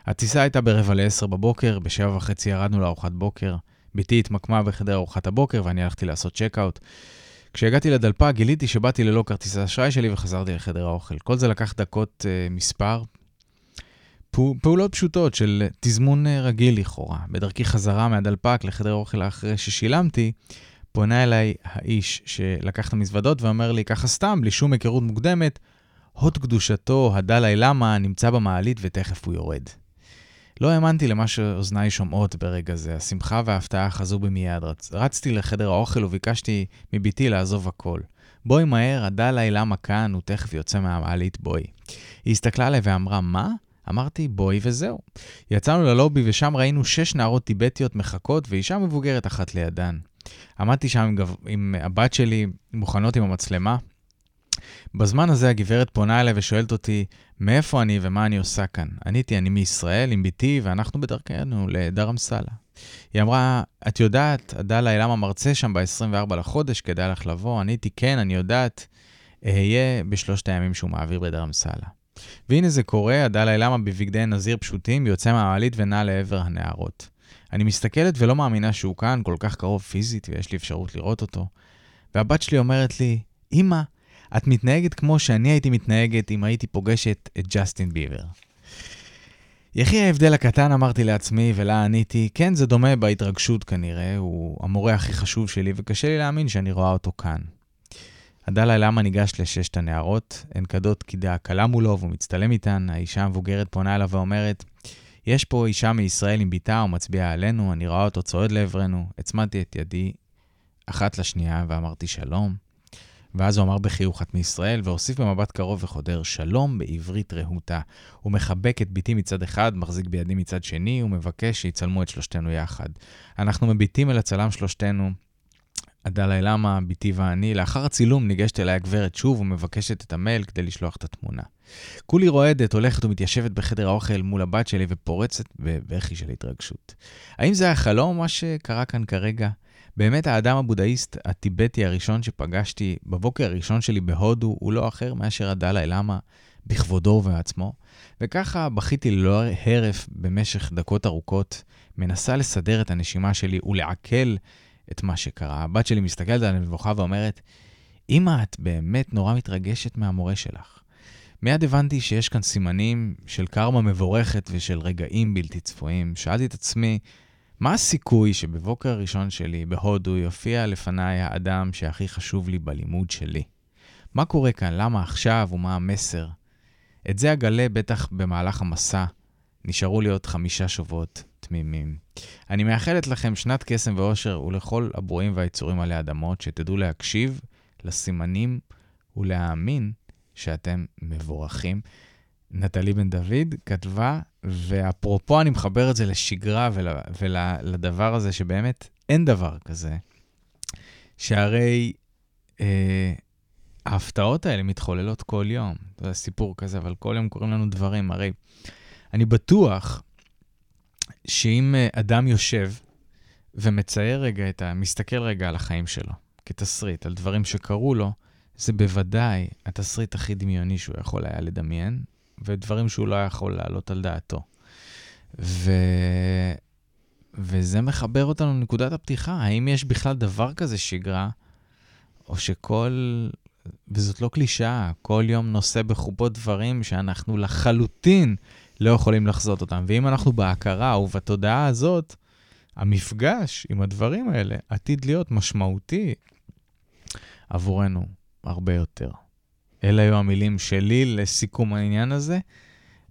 הטיסה הייתה ברבע לעשר בבוקר, בשבע וחצי ירדנו לארוחת בוקר. בתי התמקמה בחדר ארוחת הבוקר ואני הלכתי לעשות צ'קאוט. כשהגעתי לדלפק גיליתי שבאתי ללא כרטיס האשראי שלי וחזרתי לחדר האוכל. כל זה לקח דקות uh, מספר. פע- פעולות פשוטות של תזמון אה, רגיל לכאורה. בדרכי חזרה מהדלפק לחדר האוכל אחרי ששילמתי, פונה אליי האיש שלקח את המזוודות ואומר לי, ככה סתם, בלי שום היכרות מוקדמת, הוד קדושתו, הדלאי למה, נמצא במעלית ותכף הוא יורד. לא האמנתי למה שאוזניי שומעות ברגע זה, השמחה וההפתעה חזו בי מיד. רצ... רצתי לחדר האוכל וביקשתי מבתי לעזוב הכל. בואי מהר, הדלאי למה כאן, הוא תכף יוצא מהמעלית, בואי. היא הסתכלה עליי ואמרה, מה? אמרתי, בואי וזהו. יצאנו ללובי ושם ראינו שש נערות טיבטיות מחכות ואישה מבוגרת אחת לידן. עמדתי שם עם, גב... עם הבת שלי, מוכנות עם המצלמה. בזמן הזה הגברת פונה אליי ושואלת אותי, מאיפה אני ומה אני עושה כאן? עניתי, אני מישראל עם בתי ואנחנו בדרכנו לדרמסלה. היא אמרה, את יודעת, עדאלה למה מרצה שם ב-24 לחודש, כדאי לך לבוא? עניתי, כן, אני יודעת, אהיה בשלושת הימים שהוא מעביר בדרמסלה. והנה זה קורה, הדלאי למה בבגדי נזיר פשוטים יוצא מהמעלית ונע לעבר הנערות. אני מסתכלת ולא מאמינה שהוא כאן, כל כך קרוב פיזית, ויש לי אפשרות לראות אותו. והבת שלי אומרת לי, אמא, את מתנהגת כמו שאני הייתי מתנהגת אם הייתי פוגשת את ג'סטין ביבר. יחי ההבדל הקטן, אמרתי לעצמי, ולה עניתי, כן, זה דומה בהתרגשות כנראה, הוא המורה הכי חשוב שלי, וקשה לי להאמין שאני רואה אותו כאן. הדלאי למה ניגש לששת הנערות, הן קדות קידה קלה מולו והוא מצטלם איתן, האישה המבוגרת פונה אליו ואומרת, יש פה אישה מישראל עם בתה ומצביעה עלינו, אני רואה אותו צועד לעברנו, הצמדתי את ידי אחת לשנייה ואמרתי שלום. ואז הוא אמר בחיוך, את מישראל, והוסיף במבט קרוב וחודר, שלום בעברית רהוטה. הוא מחבק את בתי מצד אחד, מחזיק בידי מצד שני, ומבקש שיצלמו את שלושתנו יחד. אנחנו מביטים אל הצלם שלושתנו, הדלאי למה, בתי ואני. לאחר הצילום ניגשת אליי הגברת שוב ומבקשת את המייל כדי לשלוח את התמונה. כולי רועדת, הולכת ומתיישבת בחדר האוכל מול הבת שלי ופורצת בבכי של התרגשות. האם זה היה חלום, מה שקרה כאן כרגע? באמת האדם הבודהיסט הטיבטי הראשון שפגשתי בבוקר הראשון שלי בהודו הוא לא אחר מאשר הדלאי למה בכבודו ובעצמו. וככה בכיתי ללא הרף במשך דקות ארוכות, מנסה לסדר את הנשימה שלי ולעכל את מה שקרה. הבת שלי מסתכלת על המבוכה ואומרת, אמא, את באמת נורא מתרגשת מהמורה שלך. מיד הבנתי שיש כאן סימנים של קרמה מבורכת ושל רגעים בלתי צפויים. שאלתי את עצמי, מה הסיכוי שבבוקר הראשון שלי בהודו יופיע לפניי האדם שהכי חשוב לי בלימוד שלי? מה קורה כאן? למה עכשיו ומה המסר? את זה אגלה בטח במהלך המסע. נשארו לי עוד חמישה שבועות תמימים. אני מאחלת לכם שנת קסם ואושר ולכל הברואים והיצורים עלי אדמות, שתדעו להקשיב לסימנים ולהאמין שאתם מבורכים. נטלי בן דוד כתבה, ואפרופו אני מחבר את זה לשגרה ול, ולדבר הזה שבאמת אין דבר כזה, שהרי אה, ההפתעות האלה מתחוללות כל יום. זה סיפור כזה, אבל כל יום קורים לנו דברים. הרי אני בטוח שאם אה, אדם יושב ומצייר רגע את ה... מסתכל רגע על החיים שלו, כתסריט, על דברים שקרו לו, זה בוודאי התסריט הכי דמיוני שהוא יכול היה לדמיין, ודברים שהוא לא יכול להעלות על דעתו. ו... וזה מחבר אותנו לנקודת הפתיחה. האם יש בכלל דבר כזה שגרה, או שכל... וזאת לא קלישאה, כל יום נושא בחובו דברים שאנחנו לחלוטין לא יכולים לחזות אותם. ואם אנחנו בהכרה ובתודעה הזאת, המפגש עם הדברים האלה עתיד להיות משמעותי עבורנו הרבה יותר. אלה היו המילים שלי לסיכום העניין הזה.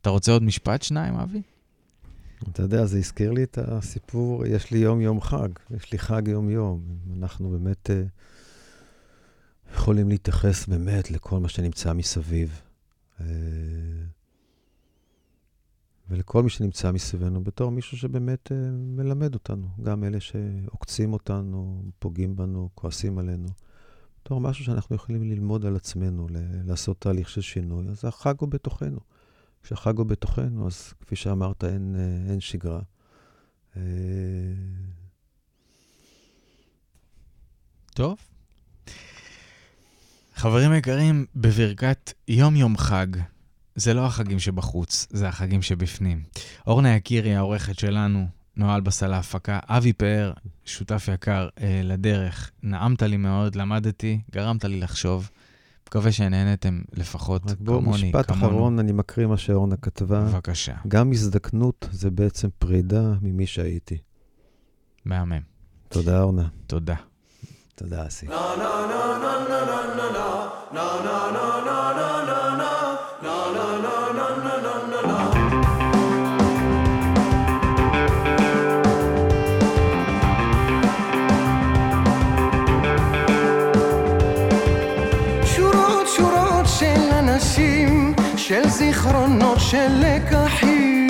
אתה רוצה עוד משפט שניים, אבי? אתה יודע, זה הזכיר לי את הסיפור, יש לי יום-יום חג, יש לי חג יום-יום. אנחנו באמת uh, יכולים להתייחס באמת לכל מה שנמצא מסביב. Uh, ולכל מי שנמצא מסביבנו בתור מישהו שבאמת uh, מלמד אותנו, גם אלה שעוקצים אותנו, פוגעים בנו, כועסים עלינו. בתור משהו שאנחנו יכולים ללמוד על עצמנו, לעשות תהליך של שינוי, אז החג הוא בתוכנו. כשהחג הוא בתוכנו, אז כפי שאמרת, אין, אה, אין שגרה. אה, טוב. חברים יקרים, בברכת יום-יום חג, זה לא החגים שבחוץ, זה החגים שבפנים. אורנה יקירי, העורכת שלנו, נועה אלבס על ההפקה, אבי פאר, שותף יקר אה, לדרך, נעמת לי מאוד, למדתי, גרמת לי לחשוב. מקווה שנהנתם לפחות רק בואו, כמוני, משפט כמונו. אחרון, אני מקריא מה שאורנה כתבה. בבקשה, גם הזדקנות זה בעצם פרידה ממי שהייתי. מהמם. תודה, אורנה. תודה. תודה, אסי. זיכרונות, של לקחים.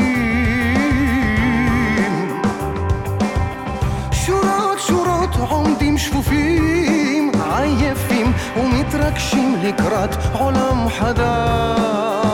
שורות שורות עומדים שפופים, עייפים ומתרגשים לקראת עולם חדש.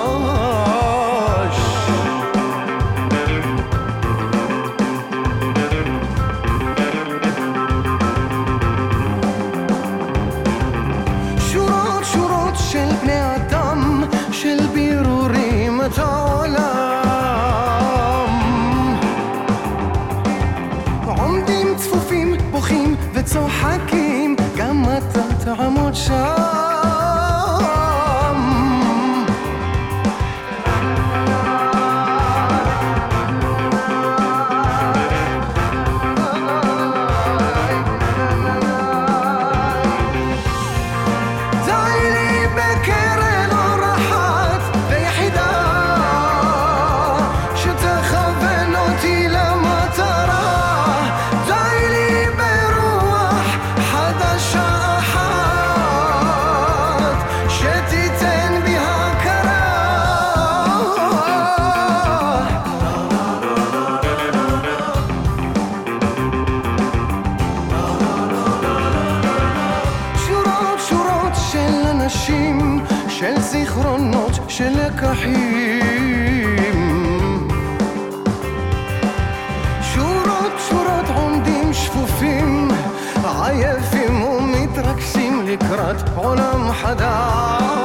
נשכחים שורות שורות עומדים שפופים עייפים ומתרגשים לקראת עולם חדש